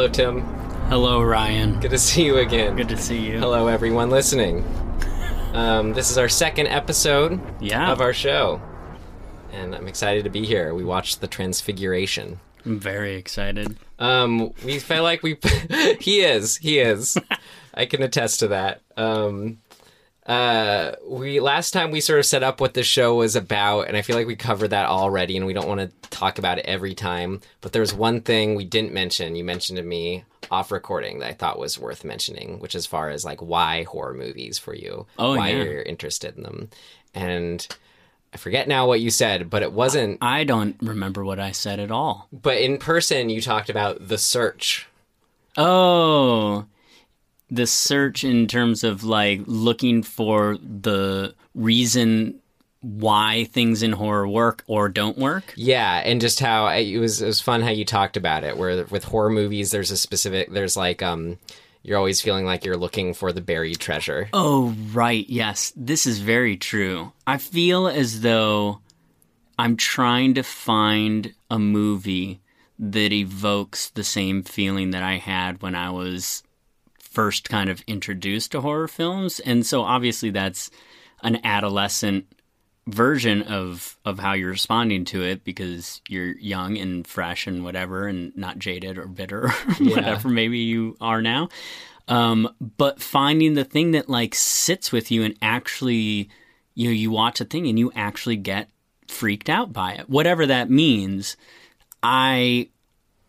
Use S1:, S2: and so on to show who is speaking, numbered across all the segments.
S1: Hello, Tim.
S2: Hello, Ryan.
S1: Good to see you again.
S2: Good to see you.
S1: Hello, everyone listening. Um, this is our second episode
S2: Yeah.
S1: of our show, and I'm excited to be here. We watched The Transfiguration.
S2: I'm very excited.
S1: Um, we felt like we. he is. He is. I can attest to that. Um, uh, we last time we sort of set up what the show was about, and I feel like we covered that already, and we don't want to talk about it every time. But there's one thing we didn't mention. You mentioned to me off recording that I thought was worth mentioning, which as far as like why horror movies for you,
S2: Oh,
S1: why
S2: yeah.
S1: you're interested in them, and. I forget now what you said, but it wasn't.
S2: I don't remember what I said at all.
S1: But in person, you talked about the search.
S2: Oh, the search in terms of like looking for the reason why things in horror work or don't work.
S1: Yeah, and just how it was it was fun how you talked about it. Where with horror movies, there's a specific there's like um you're always feeling like you're looking for the buried treasure.
S2: Oh, right. Yes. This is very true. I feel as though I'm trying to find a movie that evokes the same feeling that I had when I was first kind of introduced to horror films. And so obviously that's an adolescent version of of how you're responding to it because you're young and fresh and whatever and not jaded or bitter or whatever maybe you are now. Um, but finding the thing that like sits with you and actually you know you watch a thing and you actually get freaked out by it. Whatever that means i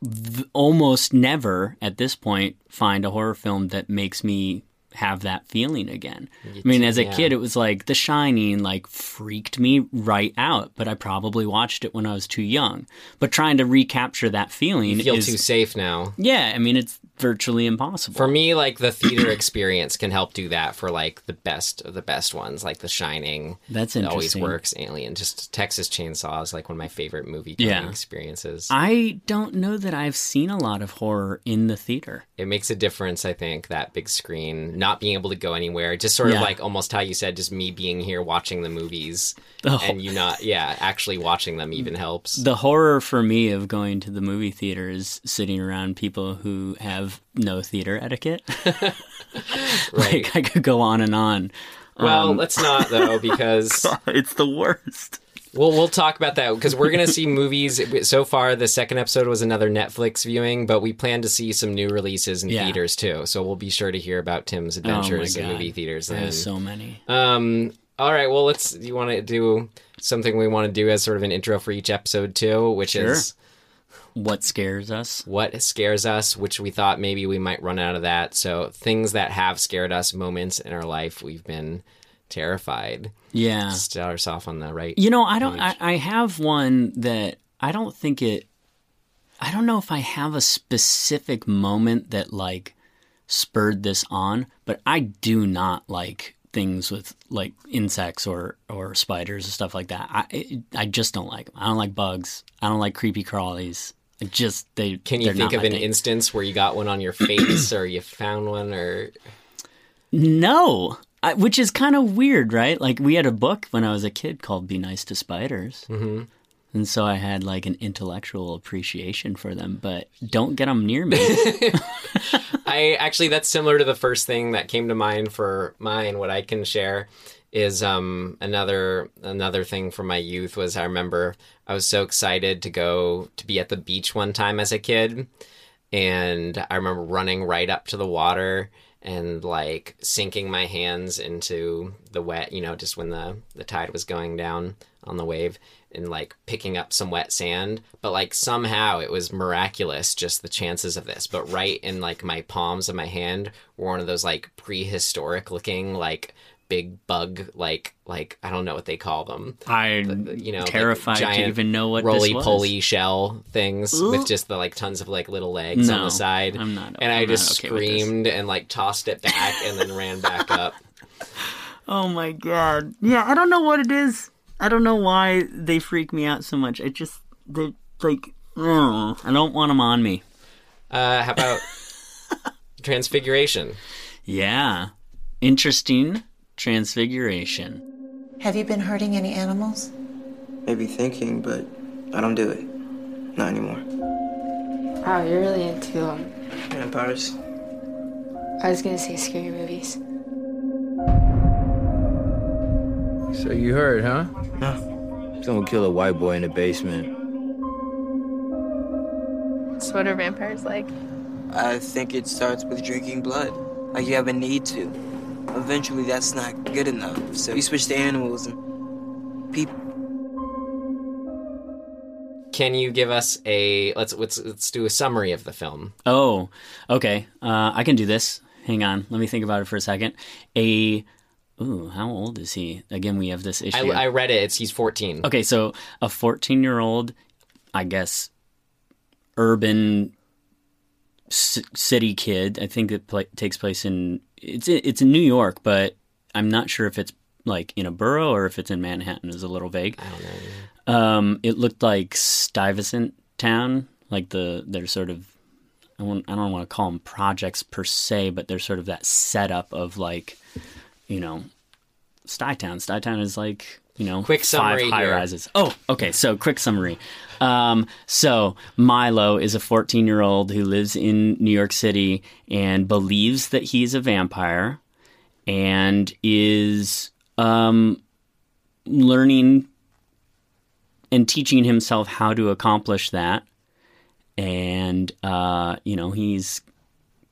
S2: v- almost never at this point find a horror film that makes me have that feeling again i mean as a
S1: yeah.
S2: kid it was like the shining like freaked me right out but i probably watched it when i was too young but trying to recapture that feeling
S1: You feel
S2: is
S1: too safe now.
S2: yeah i mean it's virtually impossible
S1: For me, like the theater experience can help do that for like the best of the best ones, like The Shining.
S2: That's
S1: It always works. Alien, just Texas Chainsaw is like one of my favorite movie
S2: Yeah.
S1: experiences.
S2: I don't know that I've seen a lot of horror in the theater.
S1: it makes a difference i think that big screen not being able to go anywhere just sort of like almost how you said just me being here watching the movies and you not yeah actually watching them even helps
S2: The horror for me of going to the movie theater is sitting around people who have no theater etiquette.
S1: right
S2: like I could go on and on.
S1: well let's not though because
S2: it's the worst.
S1: we'll we'll talk about that because we're gonna see movies so far the second episode was another netflix viewing but we plan to see some new releases in
S2: Yeah.
S1: theaters too so we'll be sure to hear about tim's adventures in movie theaters then
S2: so many.
S1: Um. All right. Well, let's. You want to do something we want to do as sort of an intro for each episode too, which
S2: Sure.
S1: is
S2: What scares us?
S1: what scares us, which we thought maybe we might run out of that. So things that have scared us, moments in our life we've been terrified.
S2: Yeah.
S1: Start us off on the right.
S2: You know, I don't. I, I have one that I don't think it. I don't know if I have a specific moment that like spurred this on, but I do not like things with like insects or or spiders and stuff like that. I I just don't like them. I don't like bugs. I don't like creepy crawlies. I just they.
S1: Can you think of an
S2: thing.
S1: instance where you got one on your face or you found one or
S2: No. I, which is kind of weird, right? Like we had a book when I was a kid called "Be Nice to Spiders," mm-hmm. And so I had like an intellectual appreciation for them. But don't get them near me.
S1: I actually that's similar to the first thing that came to mind for mine. What I can share is um another another thing from my youth was I remember I was so excited to go to be at the beach one time as a kid and I remember running right up to the water and like sinking my hands into the wet, you know, just when the the tide was going down on the wave and like picking up some wet sand, but like somehow it was miraculous just the chances of this. But right in like my palms of my hand were one of those like prehistoric looking like big bug like like I don't know what they call them
S2: I'm
S1: you know, like
S2: terrified to
S1: giant
S2: even know what
S1: roly
S2: this was.
S1: poly shell things with just the like tons of like little legs on the side.
S2: I'm not-
S1: And I
S2: I'm
S1: just
S2: okay
S1: screamed and like tossed it back and then ran back up.
S2: Oh my god! Yeah, I don't know what it is. I don't know why they freak me out so much. I just they like. ugh, I don't want them on me.
S1: Uh, how about Transfiguration?
S2: Yeah, interesting transfiguration.
S3: Have you been hurting any animals?
S4: Maybe thinking, but I don't do it. Not anymore.
S5: Wow, you're really into um,
S4: Vampires?
S5: I was gonna say scary movies.
S6: So you heard, huh?
S4: No.
S6: Someone kill a white boy in the basement.
S5: So what are vampires like?
S4: I think it starts with drinking blood. Like you have a need to. Eventually, that's not good enough. So you switch to animals and people.
S1: Can you give us a let's let's let's do a summary of the film?
S2: Oh, okay. Uh, I can do this. Hang on. Let me think about it for a second. A. Ooh, how old is he? Again, we have this issue.
S1: I read it. It's he's 14.
S2: Okay, so a 14 year old, I guess, urban c- city kid. I think it pla takes place in it's it's in New York, but I'm not sure if it's like in a borough or if it's in Manhattan. Is a little vague.
S1: I don't know.
S2: Um, it looked like Stuyvesant Town, like the they're sort of. I, I don't want to call them projects per se, but they're sort of that setup of like, you know, Stuytown. Stuytown is like you know
S1: Quick summary
S2: five high
S1: here.
S2: rises. Oh, okay. So quick summary. Um, so Milo is a 14 year old who lives in New York City and believes that he's a vampire, and is um, learning and teaching himself how to accomplish that. And uh, you know he's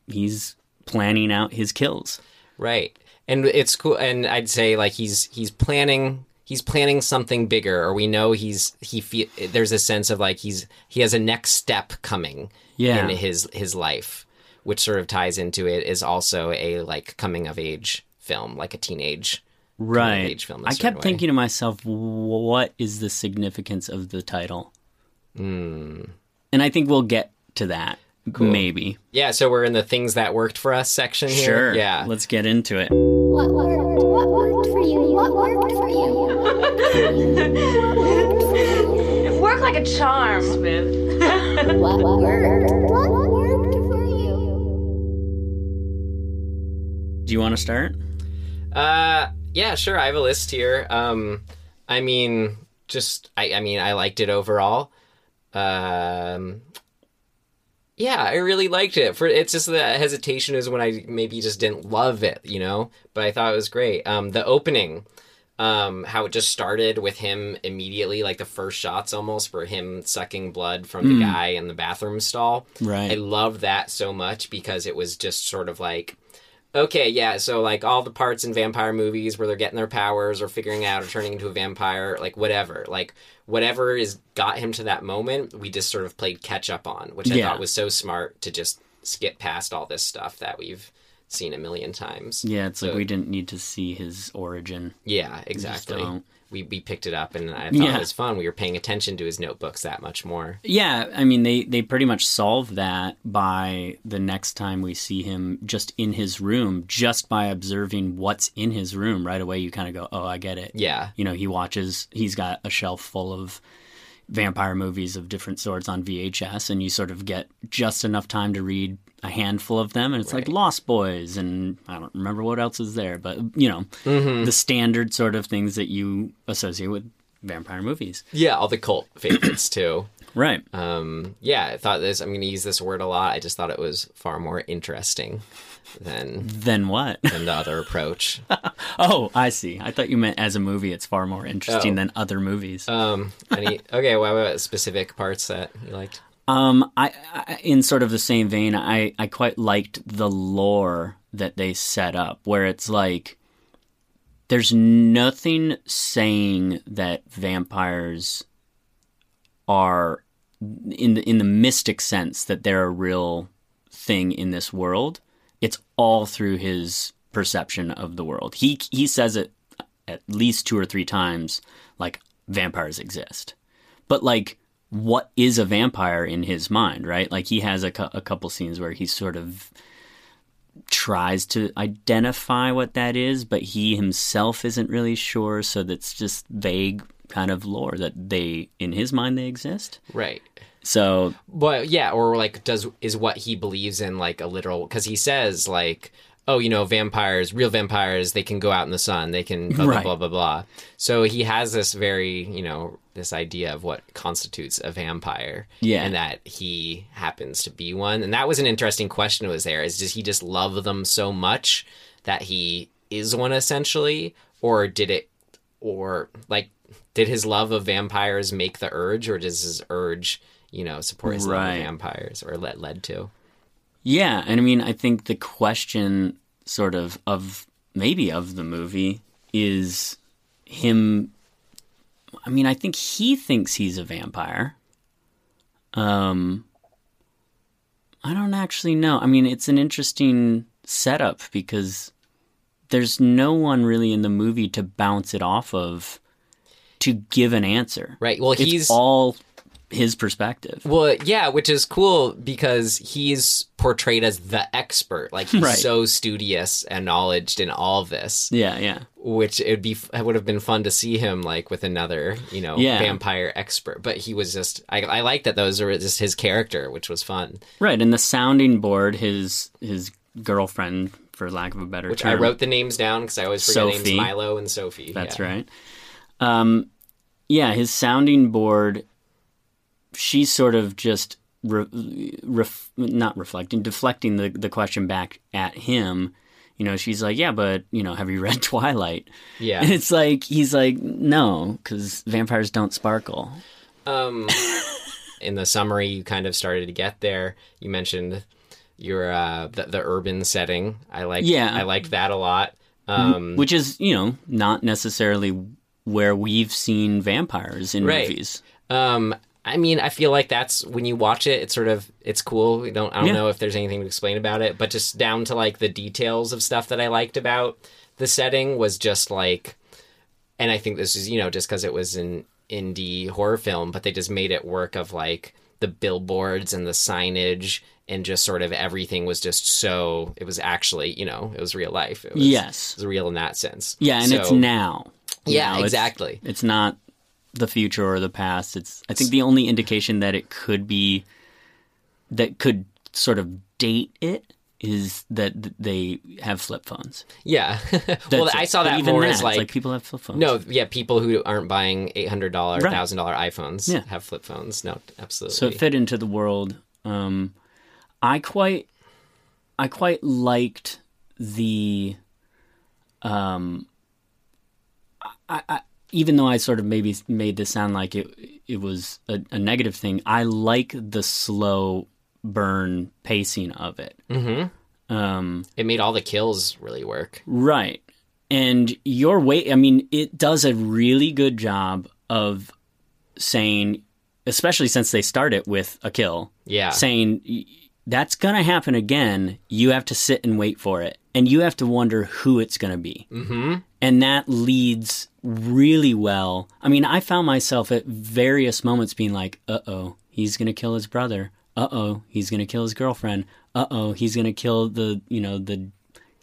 S2: he's planning out his kills.
S1: Right. And it's cool and I'd say like he's he's planning he's planning something bigger or we know he's he feel there's a sense of like he's he has a next step coming
S2: Yeah.
S1: in his his life which sort of ties into it is also a like coming of age film like a teenage
S2: Right.
S1: age film
S2: I kept
S1: way.
S2: thinking to myself, what is the significance of the title?
S1: Hmm.
S2: And I think we'll get to that. Maybe.
S1: Yeah, so we're in the things that worked for us section here.
S2: Sure.
S1: Yeah.
S2: Let's get into it.
S7: What worked? What worked for you? What worked for you?
S8: It worked like a charm. Smith.
S7: What worked? What worked for you?
S2: Do you want to start?
S1: Uh, yeah, sure. I have a list here. Um, I mean, just I, I mean, I liked it overall. Um, yeah, I really liked it. For it's just the hesitation is when I maybe just didn't love it, you know. But I thought it was great. Um, the opening, um, how it just started with him immediately, like the first shots almost for him sucking blood from the guy in the bathroom stall.
S2: Right.
S1: I love that so much because it was just sort of like Okay, yeah, so like all the parts in vampire movies where they're getting their powers or figuring out or turning into a vampire, like whatever. Like whatever is got him to that moment, we just sort of played catch up on, which I
S2: Yeah.
S1: thought was so smart to just skip past all this stuff that we've seen a million times.
S2: Yeah, it's like we didn't need to see his origin.
S1: Yeah, exactly. We we picked it up and I thought
S2: Yeah.
S1: it was fun. We were paying attention to his notebooks that much more.
S2: Yeah, I mean they they pretty much solve that by the next time we see him just in his room, just by observing what's in his room. Right away, you kind of go, "Oh, I get it."
S1: Yeah.
S2: You know, he watches. He's got a shelf full of vampire movies of different sorts on VHS, and you sort of get just enough time to read a handful of them, and it's like Lost Boys, and I don't remember what else is there, but you know,
S1: Mm-hmm.
S2: the standard sort of things that you associate with vampire movies.
S1: Yeah, all the cult favorites too.
S2: Right.
S1: Um, yeah, I thought this. I'm going to use this word a lot. I just thought it was far more interesting than
S2: then what?
S1: than the other approach.
S2: Oh, I see. I thought you meant as a movie, it's far more interesting
S1: Oh.
S2: than other movies.
S1: Um, any okay? What about specific parts that you liked?
S2: Um, I, I in sort of the same vein, I I quite liked the lore that they set up, where it's like there's nothing saying that vampires are in the in the mystic sense that they're a real thing in this world. It's all through his perception of the world. He he says it at least two or three times, like vampires exist, but like what is a vampire in his mind, right? Like he has a, cou- a couple scenes where he sort of tries to identify what that is, but he himself isn't really sure. So that's just vague kind of lore that they, in his mind, they exist.
S1: Right.
S2: So
S1: Well, yeah, or like, does is what he believes in like a literal? Because he says like, oh, you know, vampires, real vampires, they can go out in the sun, they can blah,
S2: Right.
S1: blah, blah, blah, blah. So he has this very, you know, this idea of what constitutes a vampire.
S2: Yeah.
S1: And that he happens to be one. And that was an interesting question was there is does he just love them so much that he is one essentially? Or did it, or like, did his love of vampires make the urge, or does his urge, you know, support his love
S2: Right.
S1: vampires, or led led to?
S2: Yeah, and I mean, I think the question, sort of, of maybe of the movie is him. I mean, I think he thinks he's a vampire. Um, I don't actually know. I mean, it's an interesting setup because there's no one really in the movie to bounce it off of to give an answer.
S1: Right. Well,
S2: It's
S1: he's
S2: all his perspective.
S1: Well, yeah, which is cool because he's portrayed as the expert. Like he's
S2: Right.
S1: so studious and knowledgeed in all this,
S2: Yeah, yeah.
S1: which it'd be it would have been fun to see him like with another, you know,
S2: Yeah.
S1: vampire expert. But he was just I I like that those are just his character, which was fun.
S2: Right, and the sounding board, his his girlfriend, for lack of a better
S1: Which
S2: term.
S1: I wrote the names down because I always forget names Milo and Sophie.
S2: That's
S1: yeah.
S2: right. Um, yeah, his sounding board. She's sort of just re- ref- not reflecting, deflecting the the question back at him. You know, she's like, "Yeah, but you know, have you read Twilight?"
S1: Yeah.
S2: And it's like he's like, "No, because vampires don't sparkle."
S1: Um, in the summary, you kind of started to get there. You mentioned your uh, the, the urban setting. I like.
S2: Yeah.
S1: I liked that a lot. Um,
S2: Which is, you know, not necessarily where we've seen vampires in
S1: Right.
S2: movies.
S1: Um, I mean, I feel like that's when you watch it, it's sort of it's cool. We don't I don't
S2: Yeah.
S1: know if there's anything to explain about it, but just down to like the details of stuff that I liked about the setting was just like, and I think this is you know just because it was an indie horror film, but they just made it work of like the billboards and the signage and just sort of everything was just so it was actually you know it was real life. It was,
S2: Yes.
S1: it was real in that sense.
S2: Yeah, and it's now.
S1: Yeah,
S2: it's-
S1: exactly.
S2: It's, not the future or the past. It's I think the only indication that it could be that could sort of date it is that they have flip phones.
S1: Yeah. well, I saw that
S2: even
S1: more
S2: that,
S1: as
S2: it's
S1: like,
S2: like people have flip phones.
S1: No, yeah, people who aren't buying eight hundred dollar, thousand dollar iPhones
S2: Yeah.
S1: have flip phones. No, absolutely.
S2: so it fit into the world. Um, I quite, I quite liked the, um, I, I even though I sort of maybe made this sound like it, it was a, a negative thing. I like the slow burn pacing of it.
S1: mm-hmm.
S2: Um,
S1: It made all the kills really work.
S2: Right. And your weight, I mean, it does a really good job of saying, especially since they start it with a kill,
S1: Yeah.
S2: saying that's going to happen again. You have to sit and wait for it. And you have to wonder who it's going to be.
S1: Mm-hmm.
S2: And that leads really well. I mean, I found myself at various moments being like, uh oh, he's going to kill his brother. Uh oh, he's going to kill his girlfriend. Uh oh, he's going to kill the, you know, the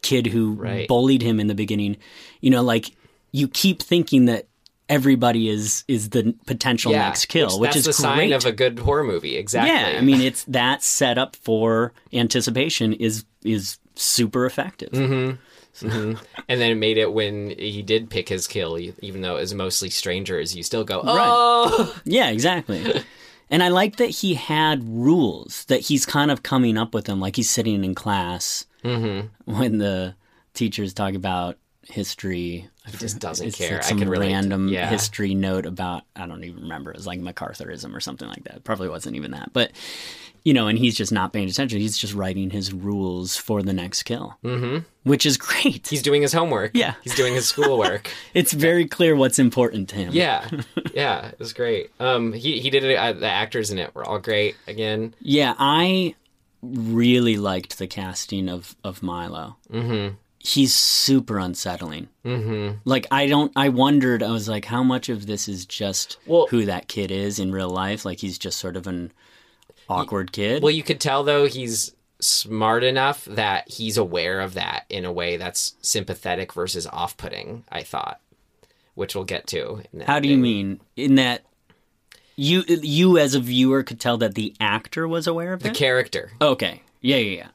S2: kid who
S1: Right.
S2: bullied him in the beginning. You know, like you keep thinking that everybody is is the potential
S1: Yeah.
S2: next kill, which,
S1: that's
S2: is
S1: the sign of a good horror movie. Exactly.
S2: Yeah, I mean, it's that setup for anticipation is is super effective.
S1: Mm-hmm. Hmm and then it made it when he did pick his kill, even though it was mostly strangers. You still go, oh,
S2: Yeah, exactly. and I like that he had rules that he's kind of coming up with them, like he's sitting in class
S1: mm-hmm.
S2: when the teachers talk about history.
S1: He just doesn't
S2: It's
S1: care.
S2: like
S1: I
S2: some
S1: relate to-
S2: random
S1: yeah.
S2: history note about I don't even remember. It was like MacArthurism or something like that. Probably wasn't even that, but you know, and he's just not paying attention. He's just writing his rules for the next kill,
S1: Mm-hmm.
S2: which is great.
S1: He's doing his homework.
S2: Yeah.
S1: He's doing his schoolwork.
S2: it's very clear what's important to him.
S1: yeah, yeah, it was great. Um, he he did it. Uh, the actors in it were all great. Again,
S2: Yeah, I really liked the casting of of Milo.
S1: mm-hmm.
S2: He's super unsettling.
S1: Mm-hmm.
S2: Like I don't I wondered I was like how much of this is just
S1: Well-
S2: who that kid is in real life? Like he's just sort of an awkward kid.
S1: Well, you could tell though he's smart enough that he's aware of that in a way that's sympathetic versus off-putting. I thought, which we'll get to. in
S2: how do you mean in that you you as a viewer could tell that the actor was aware of
S1: the character?
S2: okay. Yeah, yeah, yeah.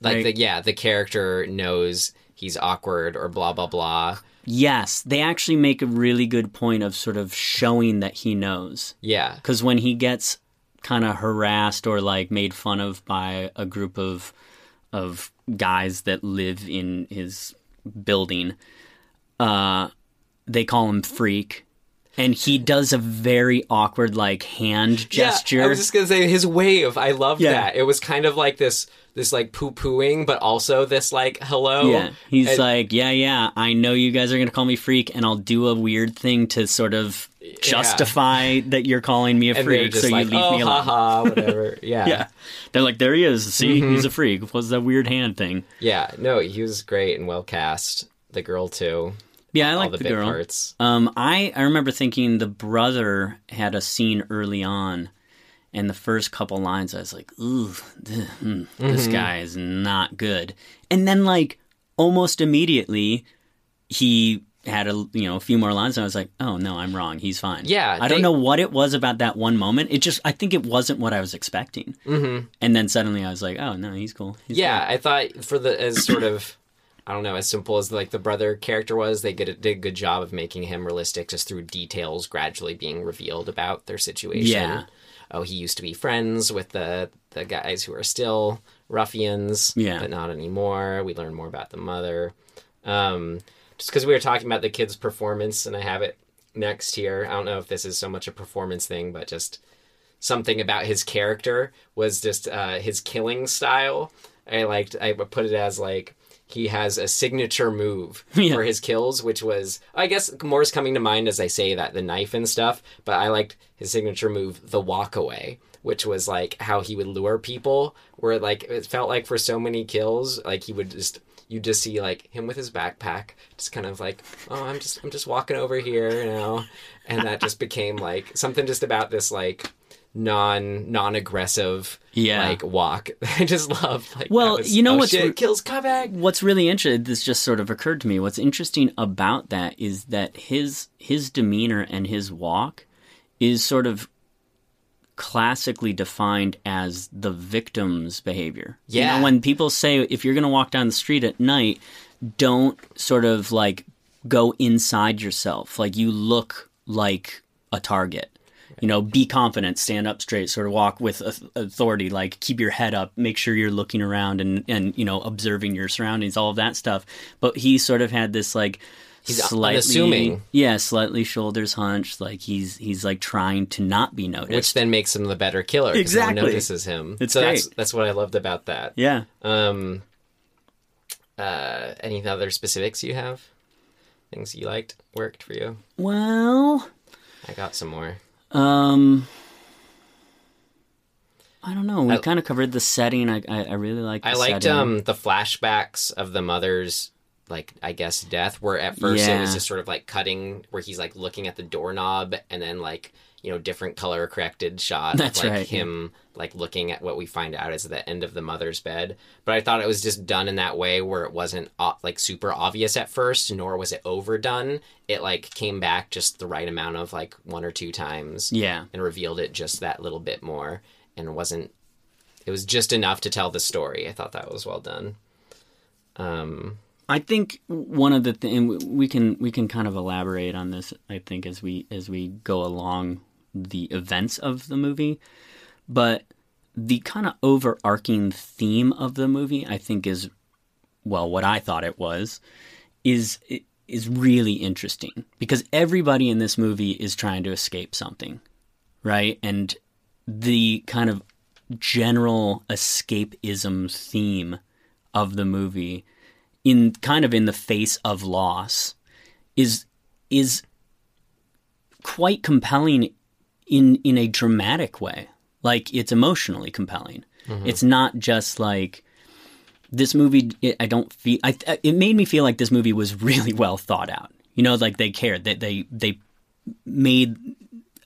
S1: like
S2: Right.
S1: the yeah the character knows he's awkward or blah blah blah.
S2: Yes, they actually make a really good point of sort of showing that he knows.
S1: Yeah,
S2: Because when he gets kind of harassed or like made fun of by a group of of guys that live in his building, uh, they call him freak, and he does a very awkward like hand gesture.
S1: Yeah, I was just gonna say his wave. I love
S2: Yeah.
S1: that. It was kind of like this this like poo pooing, but also this like hello.
S2: Yeah, he's
S1: And-
S2: like, yeah, yeah. I know you guys are gonna call me freak, and I'll do a weird thing to sort of justify that you're calling me a
S1: and
S2: freak,
S1: just
S2: so
S1: like,
S2: you leave
S1: oh,
S2: me alone.
S1: haha, whatever. Yeah,
S2: Yeah, they're like, there he is. See,
S1: Mm-hmm.
S2: he's a freak. What was that weird hand thing?
S1: yeah. No, he was great and well cast. The girl too.
S2: Yeah, I like
S1: the,
S2: the, girl.
S1: parts.
S2: Um, I I remember thinking the brother had a scene early on, and the first couple lines I was like, "Ooh, hmm, this
S1: Mm-hmm.
S2: guy is not good." And then like almost immediately, he had a you know a few more lines, and I was like, "Oh no, I'm wrong. He's fine."
S1: Yeah,
S2: I don't know what it was about that one moment. It just I think it wasn't what I was expecting. Mm-hmm. And then suddenly I was like, "Oh no, he's cool." He's
S1: yeah, I thought for the as sort of I don't know as simple as like the brother character was, they did, did a good job of making him realistic just through details gradually being revealed about their situation.
S2: Yeah.
S1: Oh, he used to be friends with the the guys who are still ruffians,
S2: Yeah.
S1: but not anymore. We learn more about the mother. Um, just because we were talking about the kid's performance, and I have it next here. I don't know if this is so much a performance thing, but just something about his character was just uh, his killing style. I liked. I put it as like he has a signature move
S2: Yeah.
S1: for his kills, which was I guess more is coming to mind as I say that the knife and stuff. But I liked his signature move, the walk away, which was like how he would lure people. Where like it felt like for so many kills, like he would just you just see like him with his backpack, just kind of like, oh, I'm just I'm just walking over here you know, and that just became like something just about this like non non aggressive
S2: Yeah.
S1: like walk. I just love like
S2: Well,
S1: was-
S2: you know
S1: oh,
S2: what's
S1: shit,
S2: re-
S1: kills Kabak.
S2: what's really interesting this just sort of occurred to me what's interesting about that is that his his demeanor and his walk is sort of classically defined as the victim's behavior you
S1: Yeah.
S2: know when people say if you're going to walk down the street at night don't sort of like go inside yourself like you look like a target you know be confident stand up straight sort of walk with authority like keep your head up make sure you're looking around and and you know observing your surroundings all of that stuff but he sort of had this like
S1: He's
S2: slightly
S1: unassuming.
S2: yeah slightly shoulders hunched like he's he's like trying to not be noticed
S1: Which then makes him the better killer.
S2: Exactly.
S1: No one notices him.
S2: It's
S1: so that's
S2: great.
S1: that's what I loved about that.
S2: yeah
S1: Um. Uh. Any other specifics you have? Things you liked worked for you.
S2: well
S1: I got some more.
S2: Um I don't know. We kind of covered the setting. I I, I really liked. The
S1: I liked
S2: setting.
S1: um the flashbacks of the mother's like I guess death where at first it was just sort of like cutting where he's like looking at the doorknob and then like you know different color corrected shot
S2: That's
S1: of like
S2: right, yeah.
S1: him like looking at what we find out is the end of the mother's bed but I thought it was just done in that way where it wasn't like super obvious at first nor was it overdone it like came back just the right amount of like one or two times
S2: Yeah.
S1: and revealed it just that little bit more and wasn't it was just enough to tell the story. I thought that was well done. Um
S2: I think one of the things we can we can kind of elaborate on this. I think as we as we go along the events of the movie, but the kind of overarching theme of the movie, I think, is well what I thought it was is is really interesting because everybody in this movie is trying to escape something, right? And the kind of general escapism theme of the movie in kind of in the face of loss is is quite compelling in in a dramatic way. Like it's emotionally compelling. Mm-hmm. It's not just like this movie it, i don't feel I, it made me feel like this movie was really well thought out. You know like they cared. That they they made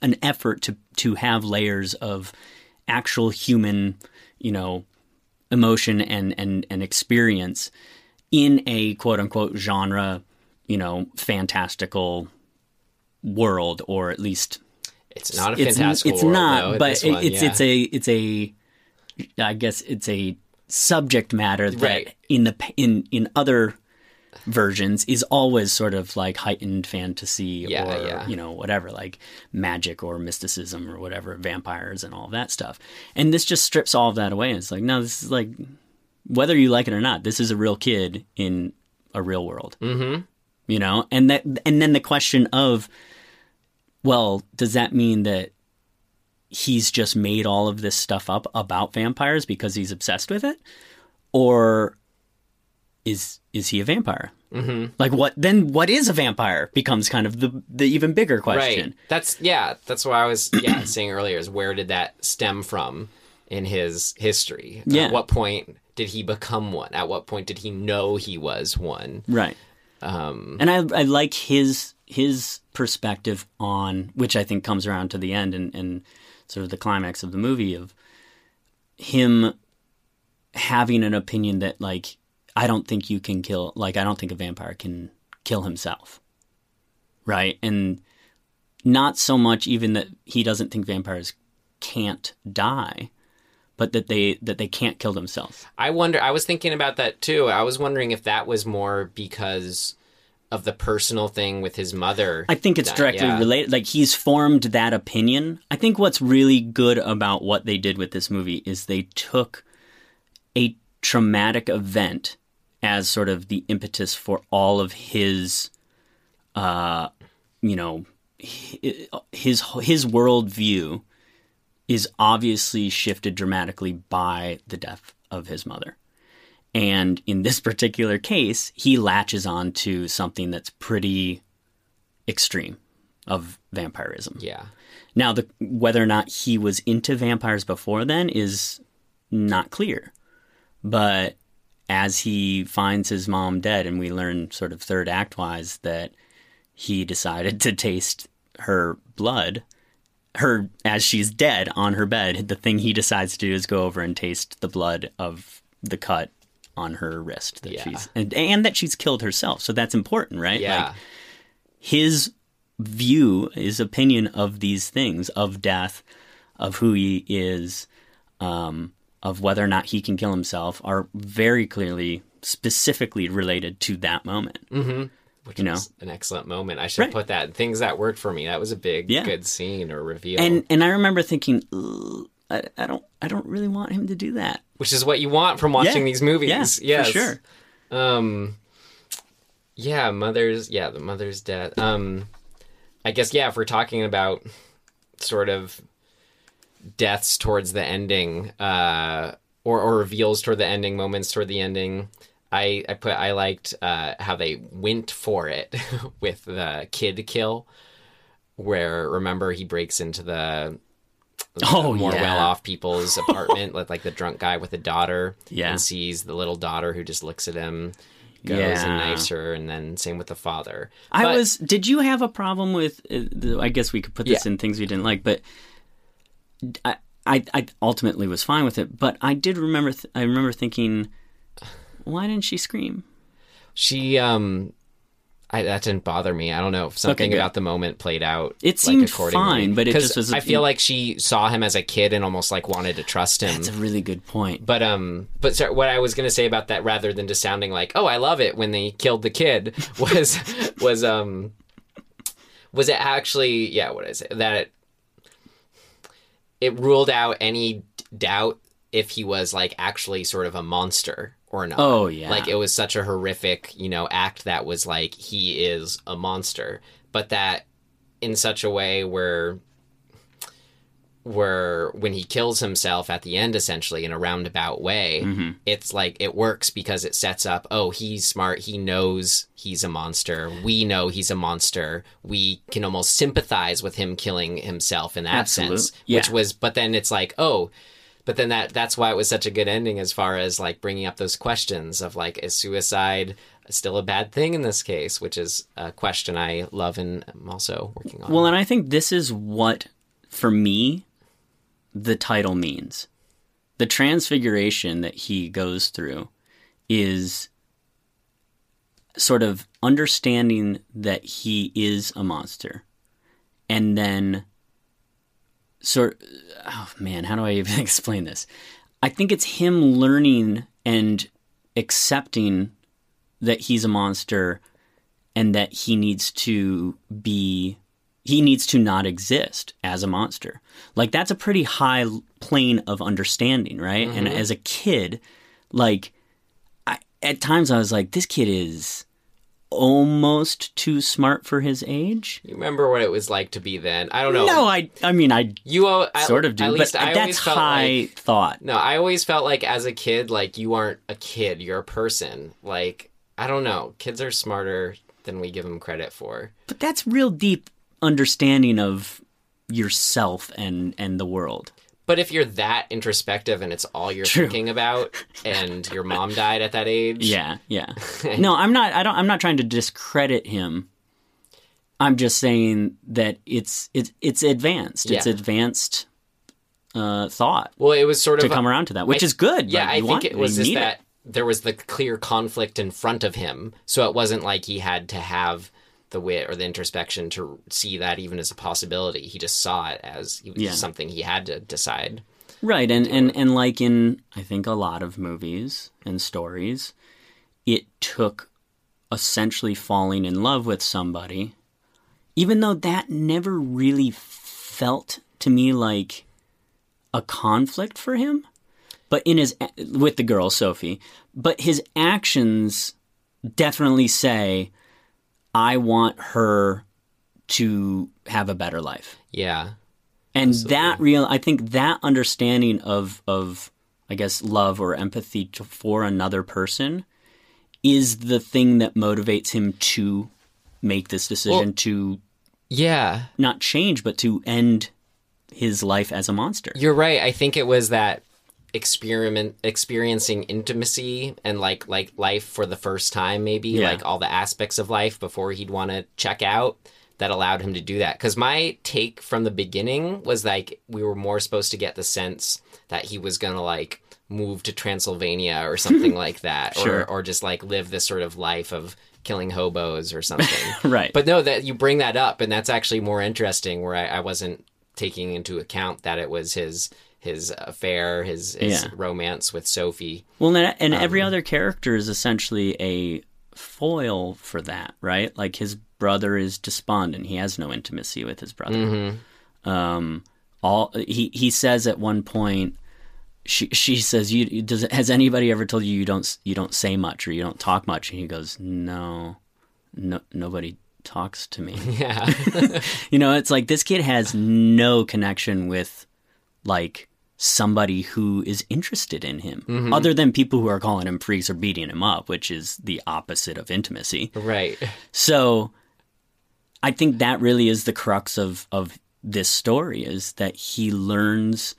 S2: an effort to to have layers of actual human you know emotion and and and experience in a quote unquote genre you know fantastical world or at least
S1: it's not a
S2: it's
S1: fantastical
S2: it's
S1: world,
S2: not
S1: though,
S2: but it-
S1: one,
S2: it's
S1: yeah.
S2: it's a it's a i guess it's a subject matter that
S1: Right.
S2: in the in in other versions is always sort of like heightened fantasy
S1: Yeah,
S2: or
S1: yeah.
S2: you know whatever like magic or mysticism or whatever vampires and all that stuff and this just strips all of that away it's like no this is like whether you like it or not this is a real kid in a real world
S1: Mm-hmm.
S2: you know and that and then the question of well does that mean that he's just made all of this stuff up about vampires because he's obsessed with it or is is he a vampire
S1: Mm-hmm.
S2: like what then what is a vampire becomes kind of the the even bigger question
S1: Right. That's yeah. That's what I was yeah saying earlier. Is where did that stem from in his history?
S2: Yeah.
S1: At what point did he become one? At what point did he know he was one?
S2: right
S1: Um,
S2: and I I like his his perspective on which I think comes around to the end and, and sort of the climax of the movie of him having an opinion that like I don't think you can kill like I don't think a vampire can kill himself. Right? And not so much even that he doesn't think vampires can't die, but that they that they can't kill themselves.
S1: I wonder. I was thinking about that too. I was wondering if that was more because of the personal thing with his mother.
S2: I think it's
S1: That-
S2: directly
S1: yeah.
S2: related. Like he's formed that opinion. I think what's really good about what they did with this movie is they took a traumatic event as sort of the impetus for all of his, uh, you know, hi- his his worldview is obviously shifted dramatically by the death of his mother. And in this particular case, he latches on to something that's pretty extreme of vampirism.
S1: Yeah.
S2: Now, the whether or not he was into vampires before then is not clear. But as he finds his mom dead, and we learn sort of third act wise that he decided to taste her blood, her as she's dead on her bed, the thing he decides to do is go over and taste the blood of the cut on her wrist that
S1: Yeah.
S2: she's and, and that she's killed herself. So that's important, right?
S1: Yeah.
S2: Like, his view, his opinion of these things, of death, of who he is, um, of whether or not he can kill himself, are very clearly, specifically related to that moment.
S1: mm-hmm. Which
S2: You know?
S1: an excellent moment. I should
S2: Right.
S1: put that things that worked for me. That was a big,
S2: Yeah.
S1: good scene or reveal.
S2: And and I remember thinking, "Ugh, I, I don't, I don't really want him to do that.
S1: which is what you want from watching
S2: Yeah.
S1: these movies.
S2: Yeah,
S1: yes,
S2: for sure.
S1: Um, yeah, mother's yeah, the mother's death. Um, I guess yeah, if we're talking about sort of deaths towards the ending, uh, or or reveals toward the ending, moments toward the ending. I, I put I liked uh, how they went for it with the kid kill, where remember he breaks into the
S2: Oh,
S1: more
S2: yeah.
S1: well off people's apartment, like like the drunk guy with the daughter,
S2: Yeah.
S1: and sees the little daughter who just looks at him, goes
S2: Yeah.
S1: and knifes her, and then same with the father.
S2: I
S1: But-
S2: was. Did you have a problem with? Uh, I guess we could put this
S1: Yeah.
S2: in things we didn't like, but I, I, I ultimately was fine with it. But I did remember. Th- I remember thinking, why didn't she scream?
S1: she um. I, that didn't bother me. I don't know if something about the moment played out.
S2: It
S1: like,
S2: seemed
S1: accordingly.
S2: fine, but it just was-
S1: I feel like she saw him as a kid and almost like wanted to trust him.
S2: That's a really good point.
S1: But um, but sorry, what I was gonna say about that, rather than just sounding like, "Oh, I love it" when they killed the kid, was was um, was it actually? Yeah, what did I say? That it, it ruled out any doubt if he was like actually sort of a monster or not.
S2: Oh, yeah.
S1: like it was such a horrific, you know, act that was like he is a monster, but that in such a way where where when he kills himself at the end essentially in a roundabout way
S2: Mm-hmm.
S1: it's like it works because it sets up oh he's smart he knows he's a monster we know he's a monster we can almost sympathize with him killing himself in that
S2: Absolute-
S1: sense
S2: yeah.
S1: which was but then it's like oh but then that that's why it was such a good ending as far as like bringing up those questions of like is suicide still a bad thing in this case which is a question i love and i'm also working on
S2: Well, and I think this is what, for me, the title means. The transfiguration that he goes through is sort of understanding that he is a monster. And then, sort oh man, how do I even explain this? I think it's him learning and accepting that he's a monster and that he needs to be he needs to not exist as a monster. Like that's a pretty high plane of understanding, right? And
S1: Mhm.
S2: as a kid, like I, at times I was like this kid is almost too smart for his age.
S1: You remember what it was like to be then? I don't know.
S2: No, I I mean I
S1: you I,
S2: sort of do,
S1: At
S2: but
S1: least I
S2: that's high
S1: like,
S2: thought.
S1: No, I always felt like as a kid, like you aren't a kid, you're a person. Like I don't know, kids are smarter than we give them credit for.
S2: But that's real deep understanding of yourself and and the world.
S1: But if you're that introspective and it's all you're
S2: True.
S1: thinking about, and your mom died at that age,
S2: Yeah, yeah. no, I'm not I don't I'm not trying to discredit him. I'm just saying that it's it's it's advanced. It's
S1: Yeah.
S2: advanced uh thought
S1: Well, it was sort of to
S2: come around to that, which
S1: I-
S2: is good.
S1: Yeah, I think it was just that there was the clear conflict in front of him, so it wasn't like he had to have the wit or the introspection to see that even as a possibility. He just saw it as
S2: Yeah.
S1: something he had to decide.
S2: Right, and, and, and like in I think a lot of movies and stories, it took essentially falling in love with somebody, even though that never really felt to me like a conflict for him. But in his with the girl Sophie, but his actions definitely say, "I want her to have a better life."
S1: Yeah.
S2: and that real i think that understanding of of i guess love or empathy to, for another person is the thing that motivates him to make this decision
S1: Well-
S2: to
S1: Yeah.
S2: not change but to end his life as a monster
S1: You're right. I think it was that experiment experiencing intimacy and like like life for the first time maybe
S2: Yeah.
S1: like all the aspects of life before he'd want to check out that allowed him to do that cuz my take from the beginning was like we were more supposed to get the sense that he was going to like move to Transylvania or something like that
S2: Sure.
S1: or or just like live this sort of life of killing hobos or something
S2: right
S1: but no, that you bring that up, and that's actually more interesting. Where I, I wasn't taking into account that it was his his affair, his, his
S2: Yeah.
S1: romance with Sophie.
S2: well and, and
S1: Um,
S2: every other character is essentially a foil for that right like his brother is despondent he has no intimacy with his brother
S1: Mm-hmm.
S2: um all he he says at one point she she says you does has anybody ever told you you don't you don't say much or you don't talk much and he goes no no nobody talks to me
S1: Yeah,
S2: you know it's like this kid has no connection with like somebody who is interested in him
S1: Mhm.
S2: other than people who are calling him freaks or beating him up which is the opposite of intimacy
S1: right.
S2: so I think that really is the crux of of this story is that he learns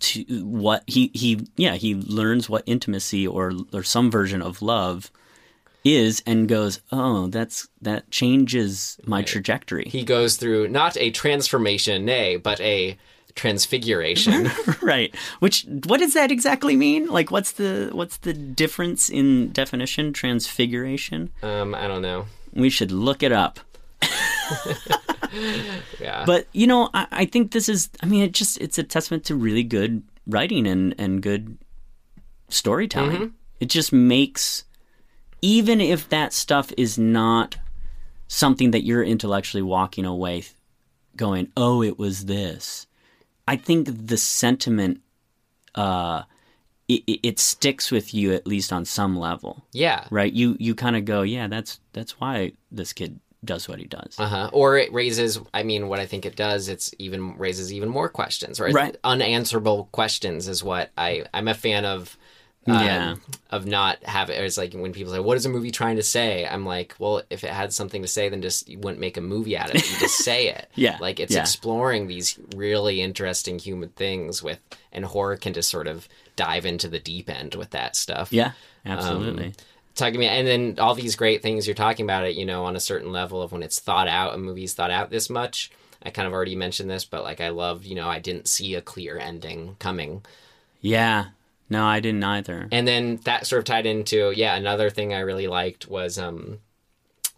S2: to what he he yeah, he learns what intimacy or or some version of love is and goes, "Oh, that's that changes my trajectory."
S1: He goes through not a transformation, nay, but a transfiguration.
S2: right. Which what does that exactly mean? Like what's the what's the difference in definition transfiguration?
S1: um, I don't know.
S2: We should look it up.
S1: Yeah,
S2: but you know I, I think this is i mean it just it's a testament to really good writing and and good storytelling
S1: Mhm.
S2: it just makes even if that stuff is not something that you're intellectually walking away going oh it was this i think the sentiment uh it, it- sticks with you at least on some level
S1: yeah.
S2: right you you kind of go yeah that's that's why this kid does what he does
S1: Uh huh. Or it raises. I mean, what I think it does, it's even raises even more questions, right?
S2: Right.
S1: Unanswerable questions is what I. I'm a fan of. Um,
S2: Yeah.
S1: Of not having. It's like when people say, "What is a movie trying to say?" I'm like, well, if it had something to say, then just you wouldn't make a movie out of it. You just say it.
S2: Yeah,
S1: Like it's
S2: yeah.
S1: exploring these really interesting human things with, and horror can just sort of dive into the deep end with that stuff.
S2: yeah absolutely
S1: Um, talking about and then all these great things you're talking about it you know on a certain level of when it's thought out a movie's thought out this much i kind of already mentioned this but like i love you know i didn't see a clear ending coming
S2: Yeah. No, I didn't either.
S1: and then that sort of tied into yeah another thing i really liked was um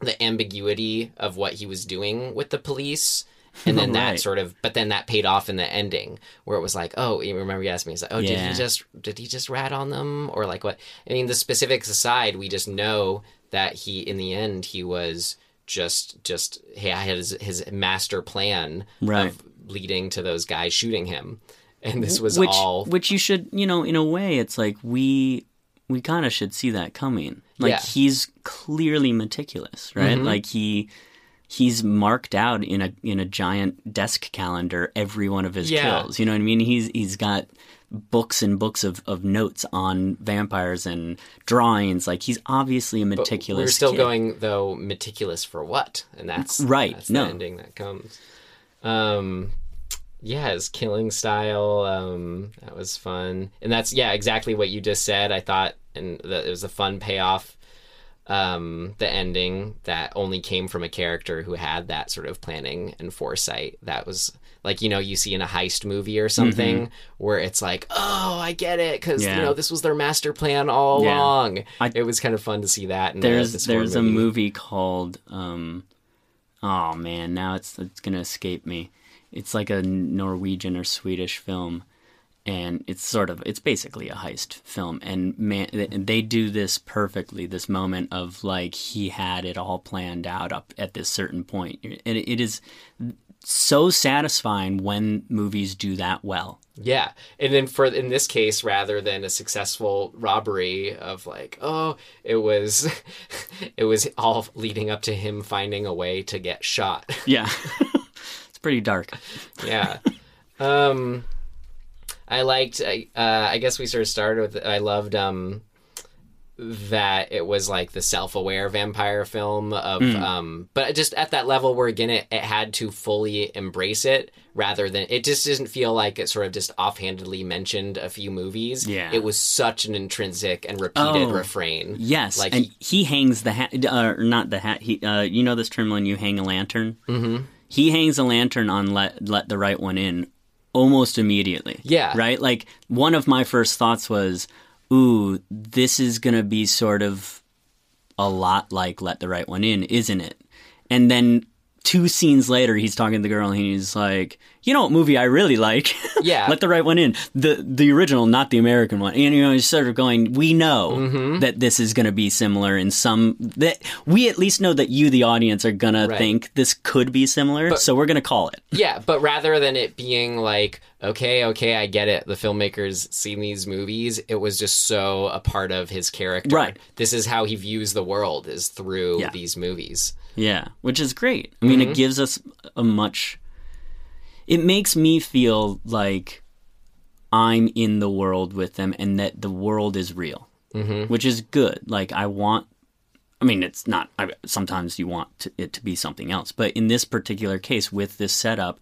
S1: the ambiguity of what he was doing with the police and then
S2: Right.
S1: that sort of but then that paid off in the ending where it was like oh you remember you asked me it's like oh did he just did he just rat on them or like what i mean the specifics aside we just know that he in the end he was just just he had his his master plan
S2: Right.
S1: of leading to those guys shooting him and this was
S2: which
S1: all
S2: which you should you know in a way it's like we we kind of should see that coming like
S1: Yeah.
S2: he's clearly meticulous right
S1: Mhm.
S2: like he he's marked out in a in a giant desk calendar every one of his
S1: Yeah.
S2: kills you know what i mean he's he's got books and books of, of notes on vampires and drawings like he's obviously a
S1: But
S2: meticulous
S1: We're still
S2: kid.
S1: going though meticulous for what, and that's
S2: Right,
S1: That's
S2: no.
S1: the ending that comes. Um, yeah, his killing style. Um, that was fun, and that's yeah, exactly what you just said. I thought, and that it was a fun payoff. Um, the ending that only came from a character who had that sort of planning and foresight. That was like you know you see in a heist movie or something where it's like, oh, I get it because
S2: Mm-hmm. Yeah.
S1: you know this was their master plan all
S2: Yeah.
S1: along.
S2: I-
S1: it was kind of fun to see that. In the-
S2: there's there's a movie called um oh man now it's it's gonna escape me it's like a norwegian or swedish film and it's sort of it's basically a heist film. And man they do this perfectly this moment of like he had it all planned out up at this certain point. And it is so satisfying when movies do that well.
S1: Yeah, and then for in this case, rather than a successful robbery of like, oh, it was, it was all leading up to him finding a way to get shot.
S2: yeah pretty dark
S1: yeah. Um, I liked. I uh, I guess we sort of started with. I loved um that it was like the self-aware vampire film of
S2: Mm.
S1: um but just at that level where again it, it had to fully embrace it rather than it just doesn't feel like it sort of just offhandedly mentioned a few movies
S2: Yeah.
S1: it was such an intrinsic and repeated
S2: Oh,
S1: refrain
S2: Yes,
S1: like
S2: and he, hangs the hat, uh, not the hat. He, uh, you know this term when you hang a lantern.
S1: Mhm.
S2: He hangs a lantern on let let the right one in almost immediately.
S1: Yeah.
S2: right. Like one of my first thoughts was, "Ooh, this is gonna be sort of a lot like Let the Right One In, isn't it?" And then two scenes later, he's talking to the girl, and he's like, "You know what movie I really like?
S1: Yeah.
S2: Let the Right One In, the the original, not the American one." And you know, he's sort of going, "We know
S1: Mm-hmm.
S2: that this is going to be similar in some that we at least know that you, the audience, are gonna
S1: Right.
S2: think this could be similar, so we're gonna call it."
S1: Yeah, but rather than it being like, okay, okay, I get it. The filmmaker's seen these movies. It was just so a part of his character.
S2: Right.
S1: This is how he views the world is through
S2: Yeah.
S1: these movies.
S2: Yeah, which is great. I mean,
S1: Mm-hmm.
S2: it gives us a much. It makes me feel like I'm in the world with them and that the world is real, mm-hmm. which is good. Like, I want. I mean, it's not. I, sometimes you want to, it to be something else, but in this particular case, with this setup,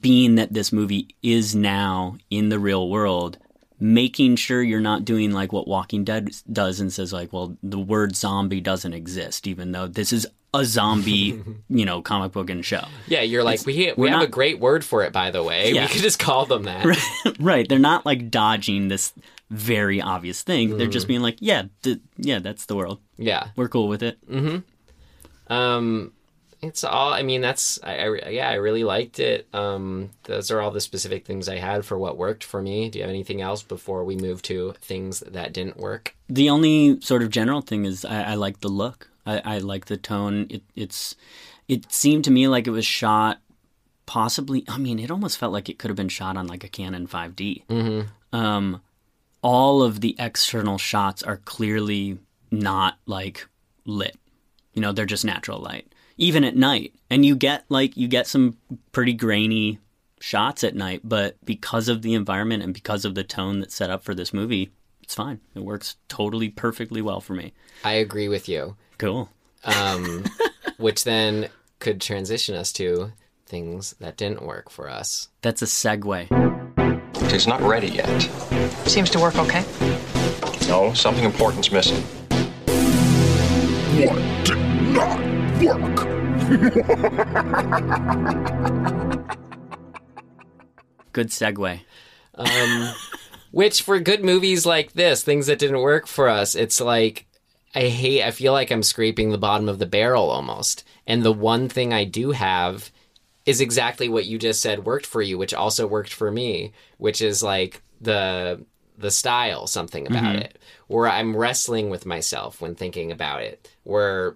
S2: being that this movie is now in the real world, making sure you're not doing like what Walking Dead does and says like, well, the word zombie doesn't exist, even though this is a zombie, you know, comic book and show.
S1: Yeah, you're like, we, we
S2: we're
S1: have a great word for it, by the way.
S2: Yeah.
S1: We could just call them that.
S2: right. They're not like dodging this very obvious thing. They're
S1: Mm-hmm.
S2: just being like, yeah, th- yeah, that's the world.
S1: Yeah.
S2: We're cool with it. Mm-hmm.
S1: Um, it's all. I mean, that's. I, I yeah, I really liked it. Um, those are all the specific things I had for what worked for me. Do you have anything else before we move to things that didn't work?
S2: The only sort of general thing is I, I like the look. I, I like the tone. It, it's it seemed to me like it was shot possibly. I mean, it almost felt like it could have been shot on like a Canon 5D.
S1: Mm-hmm.
S2: Um, all of the external shots are clearly not like lit. You know, they're just natural light, even at night. And you get like you get some pretty grainy shots at night, but because of the environment and because of the tone that's set up for this movie, it's fine. It works totally perfectly well for me.
S1: I agree with you.
S2: Cool.
S1: Um, which then could transition us to things that didn't work for us.
S2: That's a segue.
S9: It's not ready yet.
S10: Seems to work okay.
S9: No, something important's missing.
S11: What did not work?
S2: Good segue.
S1: Um, which for good movies like this, things that didn't work for us, it's like I hate. I feel like I'm scraping the bottom of the barrel almost. And the one thing I do have is exactly what you just said worked for you, which also worked for me, which is like the the style, something about
S2: Mhm.
S1: it, where I'm wrestling with myself when thinking about it. Where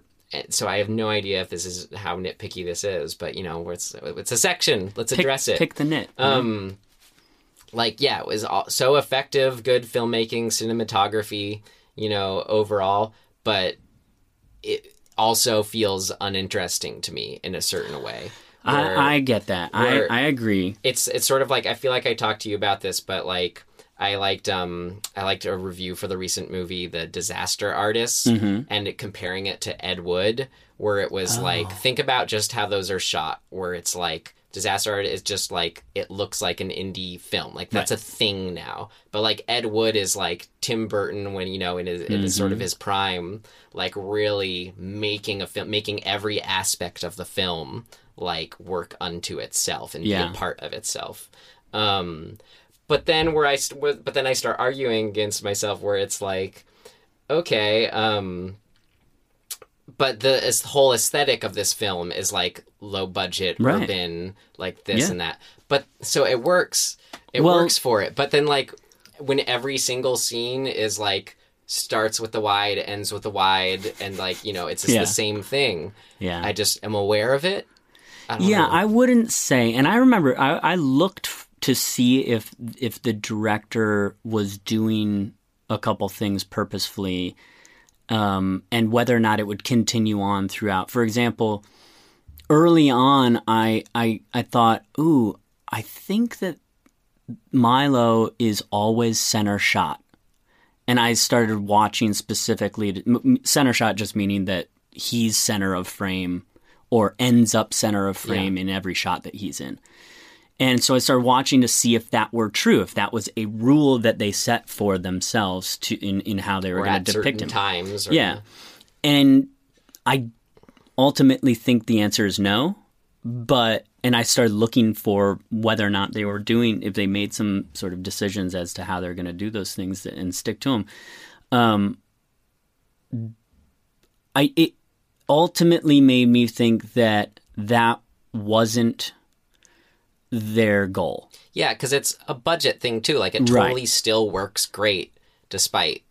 S1: so I have no idea if this is how nitpicky this is, but you know, it's it's a section. Let's
S2: Pick-
S1: address it.
S2: pick the nit.
S1: Um, like yeah, it was all, so effective, good filmmaking, cinematography, you know, overall, but it also feels uninteresting to me in a certain way. where-
S2: I, I get that. I, I agree.
S1: it's it's sort of like I feel like I talked to you about this, but like I liked um I liked a review for the recent movie The Disaster Artist
S2: Mhm.
S1: and it, comparing it to Ed Wood, where it was like
S2: Oh.
S1: think about just how those are shot, where it's like Disaster Artist just like it looks like an indie film, like that's
S2: Right.
S1: a thing now. But like Ed Wood is like Tim Burton when you know in his, in his sort of
S2: Mhm.
S1: his prime, like really making a film, making every aspect of the film like work unto itself and be a part of itself. Um, but then where I st- but then I start arguing against myself where it's like, okay, um, but the whole aesthetic of this film is like low budget,
S2: Right.
S1: urban, like this
S2: Yeah.
S1: and that. But so it works. It
S2: Well-
S1: works for it. But then like when every single scene is like starts with the wide, ends with the wide, and like you know it's just
S2: Yeah.
S1: the same thing.
S2: Yeah.
S1: I just am aware of it. I
S2: yeah,
S1: know.
S2: I wouldn't say. And I remember I, I looked f- to see if if the director was doing a couple things purposefully, um, and whether or not it would continue on throughout. For example, early on, I I I thought, ooh, I think that Milo is always center shot. And I started watching specifically to, m- m- center shot, just meaning that he's center of frame or ends up center of frame in every shot that he's in. And so I started watching to see if that were true, if that was a rule that they set for themselves to in, in how they were going to depict him.
S1: times. Or,
S2: Yeah. And I ultimately think the answer is no. But, and I started looking for whether or not they were doing, if they made some sort of decisions as to how they're going to do those things and stick to them. Um, I, it ultimately made me think that that wasn't their goal.
S1: Yeah, because it's a budget thing too. Like it
S2: Right.
S1: totally still works great despite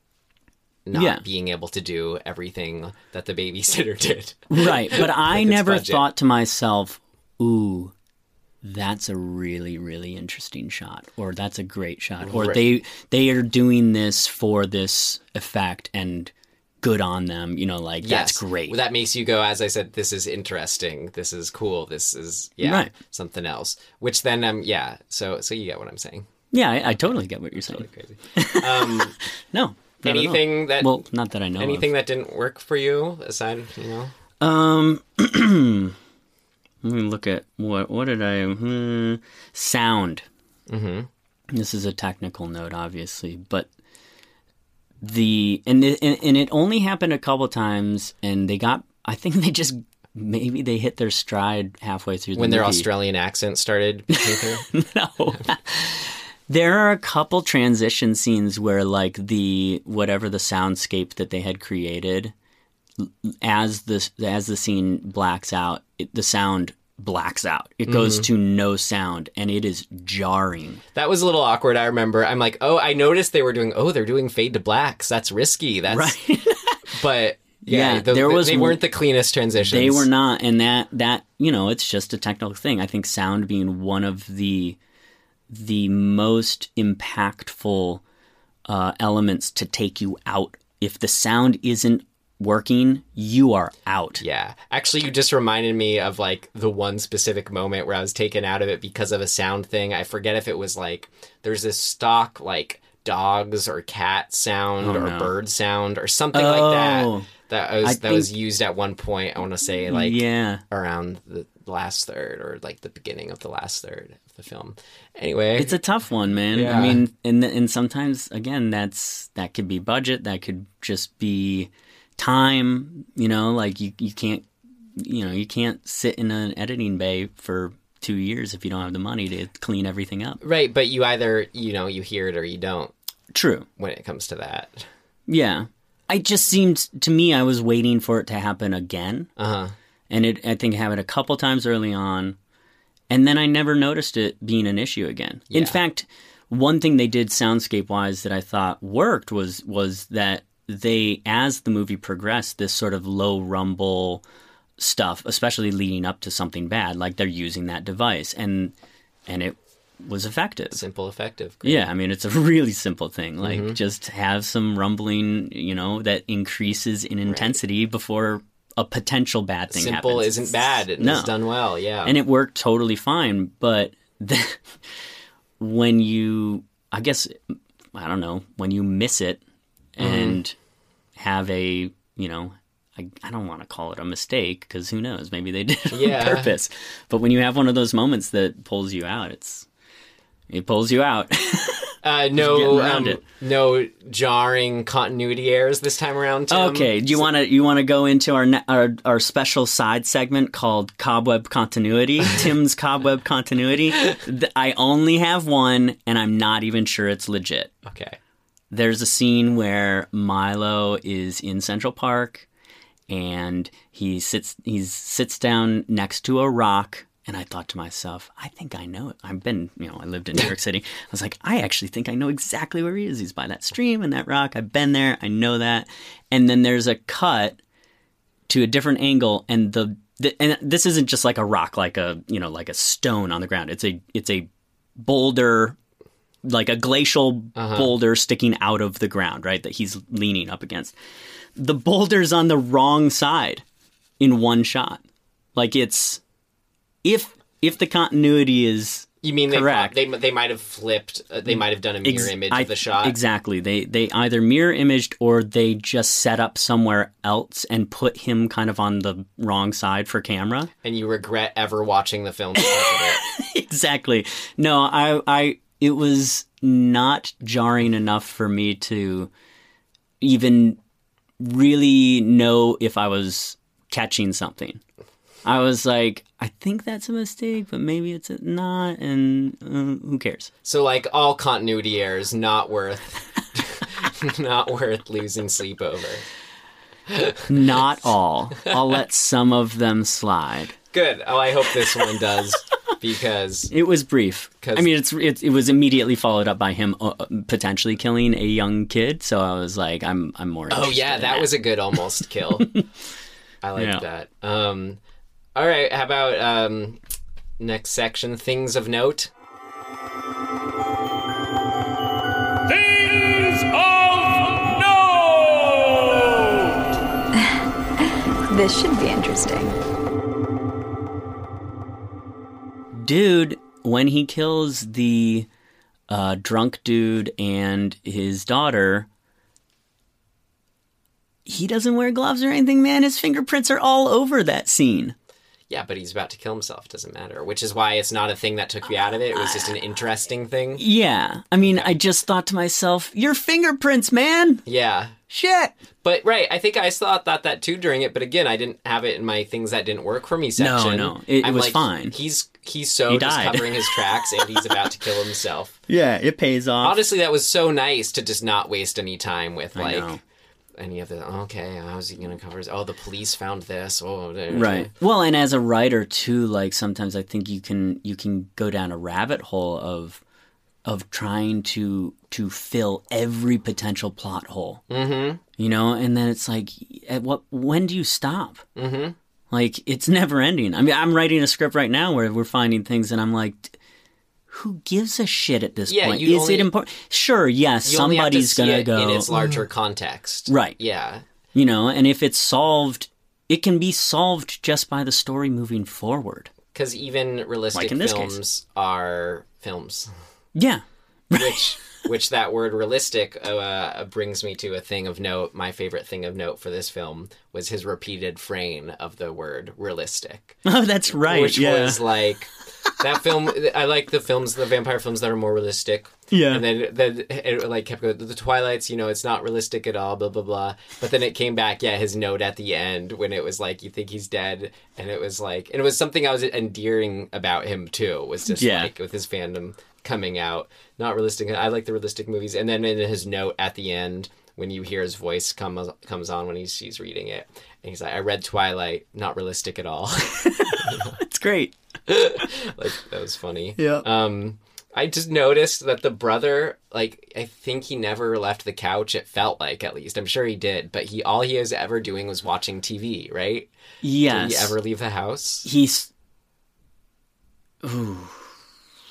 S1: not
S2: Yeah.
S1: being able to do everything that the babysitter did.
S2: Right. But I never
S1: budget.
S2: thought to myself, ooh, that's a really, really interesting shot. Or that's a great shot. Or
S1: Right.
S2: they they are doing this for this effect and good on them. You know, like that's great.
S1: Well, that makes you go, as I said, this is interesting. This is cool. This is yeah,
S2: Right.
S1: something else. Which then um yeah. So so you get what I'm saying.
S2: yeah, I, I totally get what you're saying.
S1: Crazy. Um,
S2: No. not at all.
S1: anything that
S2: Well, not that I know. of.
S1: anything that didn't work for you aside, you know.
S2: Um, let me look at what what did I hmm, sound.
S1: Mm-hmm.
S2: This is a technical note, obviously, but the and it, and, it only happened a couple times, and they got. I think they just maybe they hit their stride halfway through the
S1: When their. Australian accent started
S2: no. There are a couple transition scenes where, like the whatever the soundscape that they had created, as the as the scene blacks out, it, the sound blacks out. It goes
S1: Mhm.
S2: to no sound, and it is jarring.
S1: That was a little awkward. I remember. I'm like, oh, I noticed they were doing. Oh, they're doing fade to blacks. That's risky. That's
S2: Right.
S1: but yeah,
S2: Yeah,
S1: the-
S2: there was
S1: they weren't the cleanest transitions.
S2: They were not, and that that you know, it's just a technical thing. I think sound being one of the the most impactful uh, elements to take you out. If the sound isn't working, you are out.
S1: Yeah. Actually, you just reminded me of like the one specific moment where I was taken out of it because of a sound thing. I forget if it was like there's this stock like dogs or cat sound
S2: Oh,
S1: or
S2: no.
S1: bird sound or something like that.
S2: Oh.
S1: That was
S2: I
S1: that was used at one point. I want to say like
S2: yeah,
S1: around the last third or like the beginning of the last third of the film. Anyway,
S2: it's a tough one, man.
S1: Yeah.
S2: I mean, and and sometimes again, that's that could be budget. That could just be time. You know, like you you can't you know you can't sit in an editing bay for two years if you don't have the money to clean everything up.
S1: right, but you either you know you hear it or you don't
S2: True.
S1: when it comes to that.
S2: Yeah. It just seemed to me I was waiting for it to happen again.
S1: Uh huh.
S2: And it I think it happened a couple times early on And then I never noticed it being an issue again. In fact, one thing they did soundscape wise that I thought worked was was that they as the movie progressed, this sort of low rumble stuff, especially leading up to something bad, like they're using that device and and it was effective.
S1: Simple, effective. Great.
S2: Yeah, I mean it's a really simple thing. Like mm-hmm. just have some rumbling, you know, that increases in intensity before a potential bad thing
S1: Simple
S2: happens.
S1: isn't bad. It's
S2: No.
S1: done well. Yeah.
S2: and it worked totally fine. But the, when you, I guess, I don't know, when you miss it and
S1: Mm-hmm.
S2: have a, you know, I, I don't want to call it a mistake because who knows? Maybe they did it
S1: Yeah.
S2: on purpose. But when you have one of those moments that pulls you out, it's it pulls you out.
S1: uh, no, um, no jarring continuity errors this time around. Tim.
S2: Okay, do you want to you want to go into our, ne- our our special side segment called Cobweb Continuity? Tim's Cobweb Continuity. I only have one, and I'm not even sure it's legit.
S1: Okay.
S2: There's a scene where Milo is in Central Park, and he sits he sits down next to a rock. And I thought to myself, I think I know it. I've been, you know, I lived in New York City. I was like, I actually think I know exactly where he is. He's by that stream and that rock. I've been there. I know that. And then there's a cut to a different angle, and the, the and this isn't just like a rock, like a you know, like a stone on the ground. It's a it's a boulder, like a glacial boulder sticking out of the ground, right? That he's leaning up against. The boulder's on the wrong side in one shot. Like it's if if the continuity is
S1: You mean they
S2: Correct.
S1: thought- they they might have flipped? Uh, they might have done a mirror
S2: Ex-
S1: image
S2: I-
S1: of the shot.
S2: Exactly. They they either mirror imaged or they just set up somewhere else and put him kind of on the wrong side for camera.
S1: and you regret ever watching the film because of it.
S2: exactly. No, I I it was not jarring enough for me to even really know if I was catching something. I was like, I think that's a mistake, but maybe it's not, and uh, who cares?
S1: So like all continuity errors, not worth, not worth losing sleep over.
S2: Not all. I'll let some of them slide.
S1: Good. Oh, I hope this one does because
S2: It was brief.
S1: 'Cause-
S2: I mean, it's it, it was immediately followed up by him uh, potentially killing a young kid. So I was like, I'm I'm more.
S1: oh
S2: interested
S1: yeah,
S2: in
S1: that was a good almost kill. I like
S2: Yeah.
S1: that. Um, all right, how about um, next section? Things of note.
S10: Things of note!
S12: This should be interesting.
S2: Dude when he kills the uh, drunk dude and his daughter. He doesn't wear gloves or anything, man. His fingerprints are all over that scene.
S1: Yeah, but he's about to kill himself. Doesn't matter. Which is why it's not a thing that took me out of it. It was just an interesting thing.
S2: Yeah. I mean, I just thought to myself, your fingerprints, man.
S1: Yeah.
S2: Shit.
S1: But right, I think I thought, thought that too during it. But again, I didn't have it in my things that didn't work for me section.
S2: no. It- it was
S1: like,
S2: fine.
S1: He's he's so
S2: He
S1: just
S2: died.
S1: covering his tracks, and he's about to kill himself.
S2: Yeah, it pays off.
S1: Honestly, that was so nice to just not waste any time with
S2: I
S1: like
S2: know.
S1: any of the. Okay, how's he gonna cover his? Oh, the police found this. Oh,
S2: right well and as a writer too like sometimes i think you can you can go down a rabbit hole of of trying to to fill every potential plot hole
S1: Mm-hmm.
S2: you know and then it's like at what when do you stop
S1: Mm-hmm.
S2: Like it's never ending i mean i'm writing a script right now where we're finding things and i'm like who gives a shit at this
S1: Yeah,
S2: point is
S1: only-
S2: it important sure yes
S1: You only have to
S2: somebody's gonna
S1: it
S2: go
S1: in its larger context.
S2: Right.
S1: Yeah.
S2: you know and if it's solved it can be solved just by the story moving forward
S1: Because even realistic
S2: Like in this case.
S1: films are films.
S2: yeah
S1: which which that word realistic uh, brings me to a thing of note. My favorite thing of note for this film was his repeated frame of the word realistic,
S2: Oh, that's right.
S1: which
S2: yeah.
S1: was like that film. I like the films, the vampire films that are more realistic.
S2: Yeah.
S1: and then then it like kept going. The Twilights, you know, it's not realistic at all. Blah blah blah. But then it came back. Yeah, his note at the end when it was like, "You think he's dead," and it was like, and it was something I was endearing about him too. Was just
S2: Yeah.
S1: like with his fandom coming out, not realistic. I like the realistic movies. And then in his note at the end, when you hear his voice come comes on when he's she's reading it, and he's like, "I read Twilight, not realistic at all."
S2: it's great.
S1: like that was funny.
S2: Yeah.
S1: Um, I just noticed that the brother, like, I think he never left the couch. It felt like, at least, I'm sure he did, but he all he was ever doing was watching TV, right?
S2: Yes.
S1: Did he ever leave the house?
S2: He's. Ooh.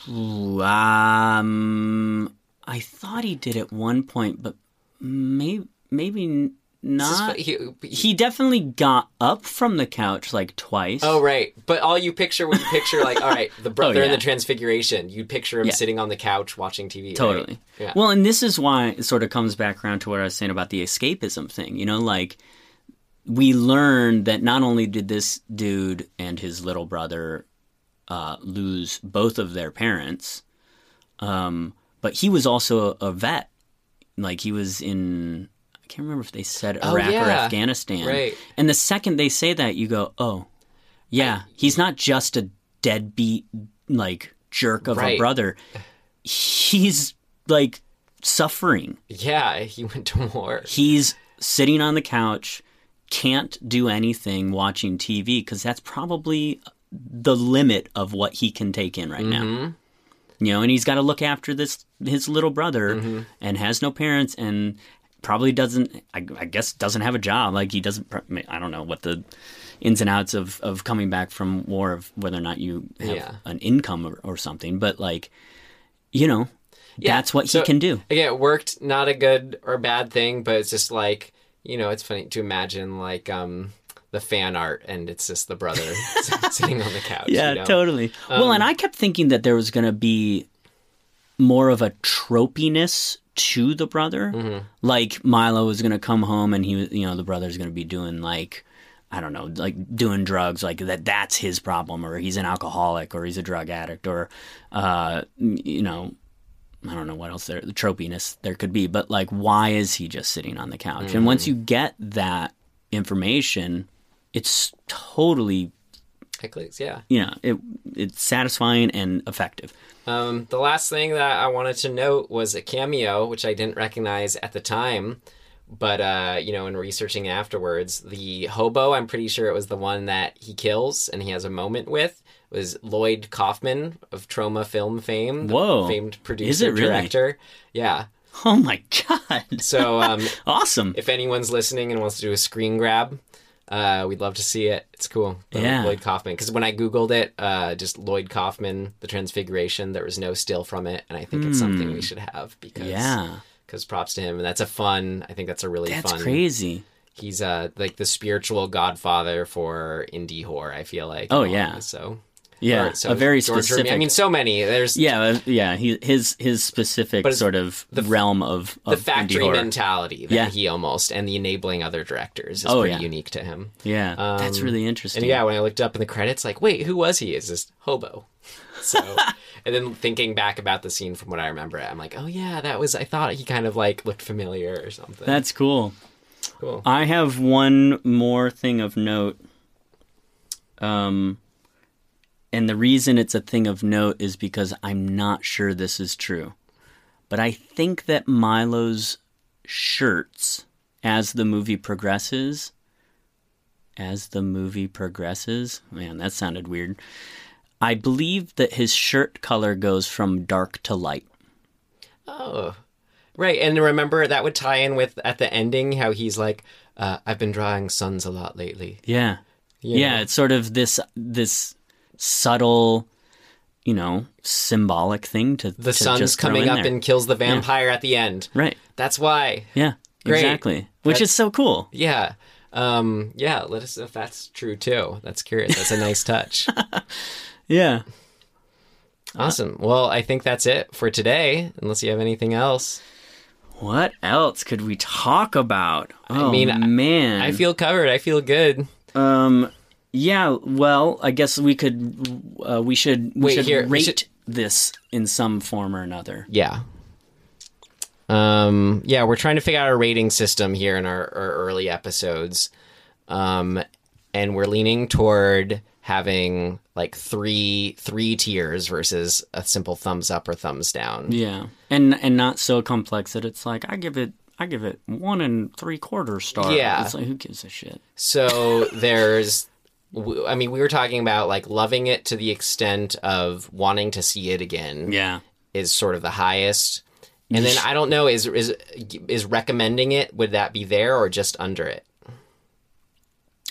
S2: Ooh, um, I thought he did at one point, but maybe maybe n-
S1: This is
S2: not.
S1: he,
S2: He definitely got up from the couch like twice.
S1: Oh right, but all you picture when you picture like, all right, the brother in
S2: Oh, yeah.
S1: the Transfiguration, you picture him
S2: Yeah.
S1: sitting on the couch watching TV. right?
S2: Totally.
S1: Yeah.
S2: Well, and this is why it sort of comes back around to what I was saying about the escapism thing. You know, like we learned that not only did this dude and his little brother uh, lose both of their parents, um, but he was also a, a vet. Like he was in, I can't remember if they said
S1: Oh,
S2: Iraq or. Afghanistan.
S1: Right.
S2: And the second they say that, you go, oh, yeah, he's not just a deadbeat, like, jerk of
S1: Right.
S2: a brother. He's, like, suffering.
S1: yeah, he went to war.
S2: He's sitting on the couch, can't do anything watching TV because that's probably the limit of what he can take in right now.
S1: Mm-hmm.
S2: You know, and he's got to look after this his little brother
S1: Mm-hmm.
S2: and has no parents and probably doesn't I, I guess doesn't have a job like he doesn't I don't know what the ins and outs of of coming back from war of whether or not you have
S1: Yeah.
S2: an income or, or something but like you know
S1: Yeah,
S2: that's what
S1: so-
S2: he can do
S1: Again, it worked. Not a good or bad thing, but it's just like you know, it's funny to imagine like um the fan art, and it's just the brother sitting on the couch.
S2: Yeah,
S1: you know?
S2: totally. well,
S1: Um,
S2: and I kept thinking that there was going to be more of a tropiness to the brother.
S1: Mm-hmm.
S2: Like Milo was going to come home and he was, you know, the brother's going to be doing like, I don't know, like doing drugs, like that that's his problem, or he's an alcoholic, or he's a drug addict, or, uh, you know, I don't know what else there, the tropiness there could be, but like, why is he just sitting on the couch? And once you get that information, it's totally
S1: It clicks, yeah.
S2: yeah, it it's satisfying and effective.
S1: Um, the last thing that I wanted to note was a cameo, which I didn't recognize at the time, but uh, you know, in researching afterwards, the hobo, I'm pretty sure it was the one that he kills and he has a moment with, was Lloyd Kaufman of Troma Film fame, the
S2: Whoa.
S1: famed
S2: Is
S1: producer
S2: it really?
S1: director. Yeah.
S2: Oh my god!
S1: So um,
S2: awesome.
S1: if anyone's listening and wants to do a screen grab, uh, we'd love to see it. It's cool. The
S2: Yeah.
S1: Lloyd Kaufman. Because when I Googled it, uh, just Lloyd Kaufman, The Transfiguration, there was no still from it. And I think it's something we should have because
S2: Hmm. Yeah,
S1: cause props to him. And that's a fun, I think that's a really
S2: that's
S1: fun.
S2: crazy.
S1: He's uh, like the spiritual godfather for indie horror, I feel like.
S2: Oh, yeah.
S1: So,
S2: Yeah,
S1: or- so
S2: a very
S1: George
S2: specific.
S1: I mean, so many. There's
S2: yeah, uh, yeah. He, his his specific sort of
S1: the-
S2: realm of,
S1: the
S2: of indie
S1: factory mentality that
S2: Yeah.
S1: he almost and the enabling other directors is
S2: Oh,
S1: pretty
S2: yeah.
S1: unique to him.
S2: Yeah, that's
S1: Um,
S2: really interesting.
S1: And yeah, when I looked up in the credits, like, wait, who was he? Is this hobo? So, and then thinking back about the scene from what I remember, I'm like, oh yeah, that was. I thought he kind of like looked familiar or something.
S2: that's cool.
S1: cool.
S2: I have one more thing of note. Um, and the reason it's a thing of note is because I'm not sure this is true. But I think that Milo's shirts, as the movie progresses, as the movie progresses, man, that sounded weird. I believe that his shirt color goes from dark to light.
S1: Oh, right. And remember that would tie in with at the ending how he's like, uh, "I've been drawing suns a lot lately."
S2: Yeah.
S1: You
S2: Yeah,
S1: know?
S2: it's sort of this this subtle, you know, symbolic thing to
S1: The
S2: to
S1: sun's
S2: just
S1: coming up
S2: there.
S1: and kills the vampire at the end.
S2: right.
S1: That's why.
S2: Yeah,
S1: Great.
S2: exactly. Which
S1: That's-
S2: is so cool.
S1: Yeah. Um, yeah, let us know if that's true too. That's curious. That's a nice touch.
S2: Yeah.
S1: Awesome. Well, I think that's it for today, unless you have anything else.
S2: What else could we talk about? Oh,
S1: mean,
S2: man,
S1: I feel covered. I feel good.
S2: um, yeah. Well, I guess we could. Uh, we should. We
S1: Wait,
S2: should
S1: here, we
S2: rate
S1: should-
S2: this in some form or another.
S1: Yeah. Um, yeah, we're trying to figure out a rating system here in our, our early episodes. Um, and we're leaning toward having like three three tiers versus a simple thumbs up or thumbs down.
S2: Yeah, and and not so complex that it's like I give it. I give it one and three quarter star.
S1: Yeah.
S2: it's like who gives a shit?
S1: So there's I mean, we were talking about like loving it to the extent of wanting to see it again.
S2: Yeah.
S1: is sort of the highest. And then I don't know is is is recommending it would that be there or just under it?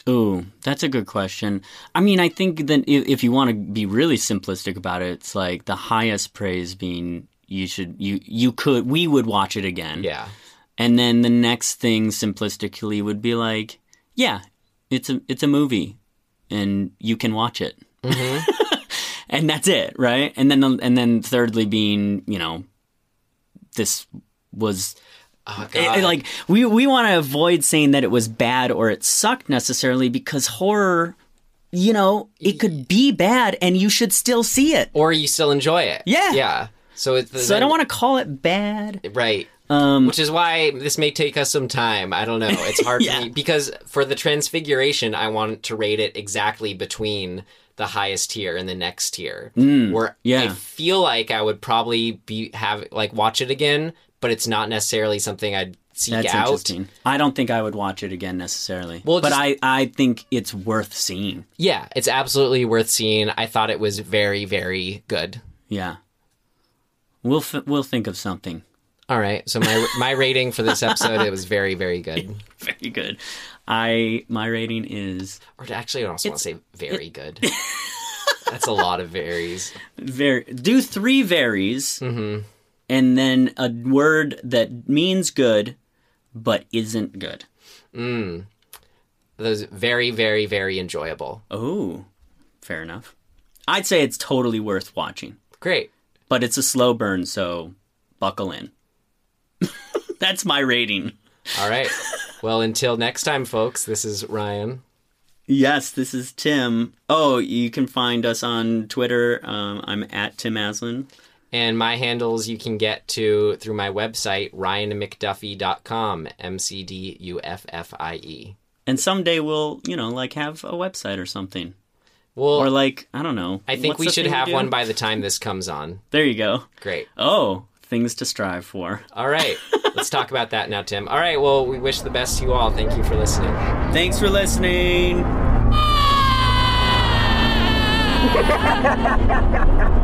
S2: Ooh, that's a good question. I mean, I think that if, if you want to be really simplistic about it, it's like the highest praise being you should you you could we would watch it again.
S1: Yeah.
S2: And then the next thing simplistically would be like, yeah, it's a it's a movie and you can watch it. Mm-hmm. and that's it, right? And then and then thirdly being, you know, this was
S1: Oh,
S2: it-
S1: God.
S2: Eh, like we we want to avoid saying that it was bad or it sucked necessarily because horror you know it could be bad and you should still see it
S1: or you still enjoy it.
S2: Yeah.
S1: Yeah. So it's
S2: so i don't want to call it bad
S1: right.
S2: Um
S1: Which is why this may take us some time. I don't know. It's hard
S2: Yeah.
S1: for me because for the transfiguration, I want to rate it exactly between the highest tier and the next tier.
S2: Mm,
S1: where I feel like I would probably be have like watch it again, but it's not necessarily something I'd seek
S2: that's
S1: out.
S2: interesting i don't think i would watch it again necessarily
S1: Well,
S2: but
S1: just-
S2: i i think it's worth seeing
S1: Yeah, it's absolutely worth seeing. I thought it was very, very good.
S2: yeah we'll f- we'll think of something
S1: All right, so my my rating for this episode it was very, very good.
S2: very good i my rating is
S1: Or actually, I also want to say very good. That's a lot of varies.
S2: very do three varies
S1: Mm-hmm.
S2: and then a word that means good but isn't good
S1: Mm. Those very, very, very enjoyable.
S2: Oh, fair enough. I'd say it's totally worth watching,
S1: Great.
S2: but it's a slow burn, so buckle in. That's my rating.
S1: All right. Well, until next time, folks. This is Ryan.
S2: Yes, this is Tim. Oh, you can find us on Twitter. Um, I'm at Tim Aslin.
S1: And my handles you can get to through my website, ryanmcduffie.com, M C D U F F I E.
S2: And someday we'll, you know, like have a website or something.
S1: Well,
S2: Or like, I don't know.
S1: I think we should have one by the time this comes on.
S2: There you go.
S1: Great.
S2: Oh, things to strive for.
S1: All right. Let's talk about that now, Tim. All right. Well, we wish the best to you all. Thank you for listening.
S2: Thanks for listening.
S7: Ah!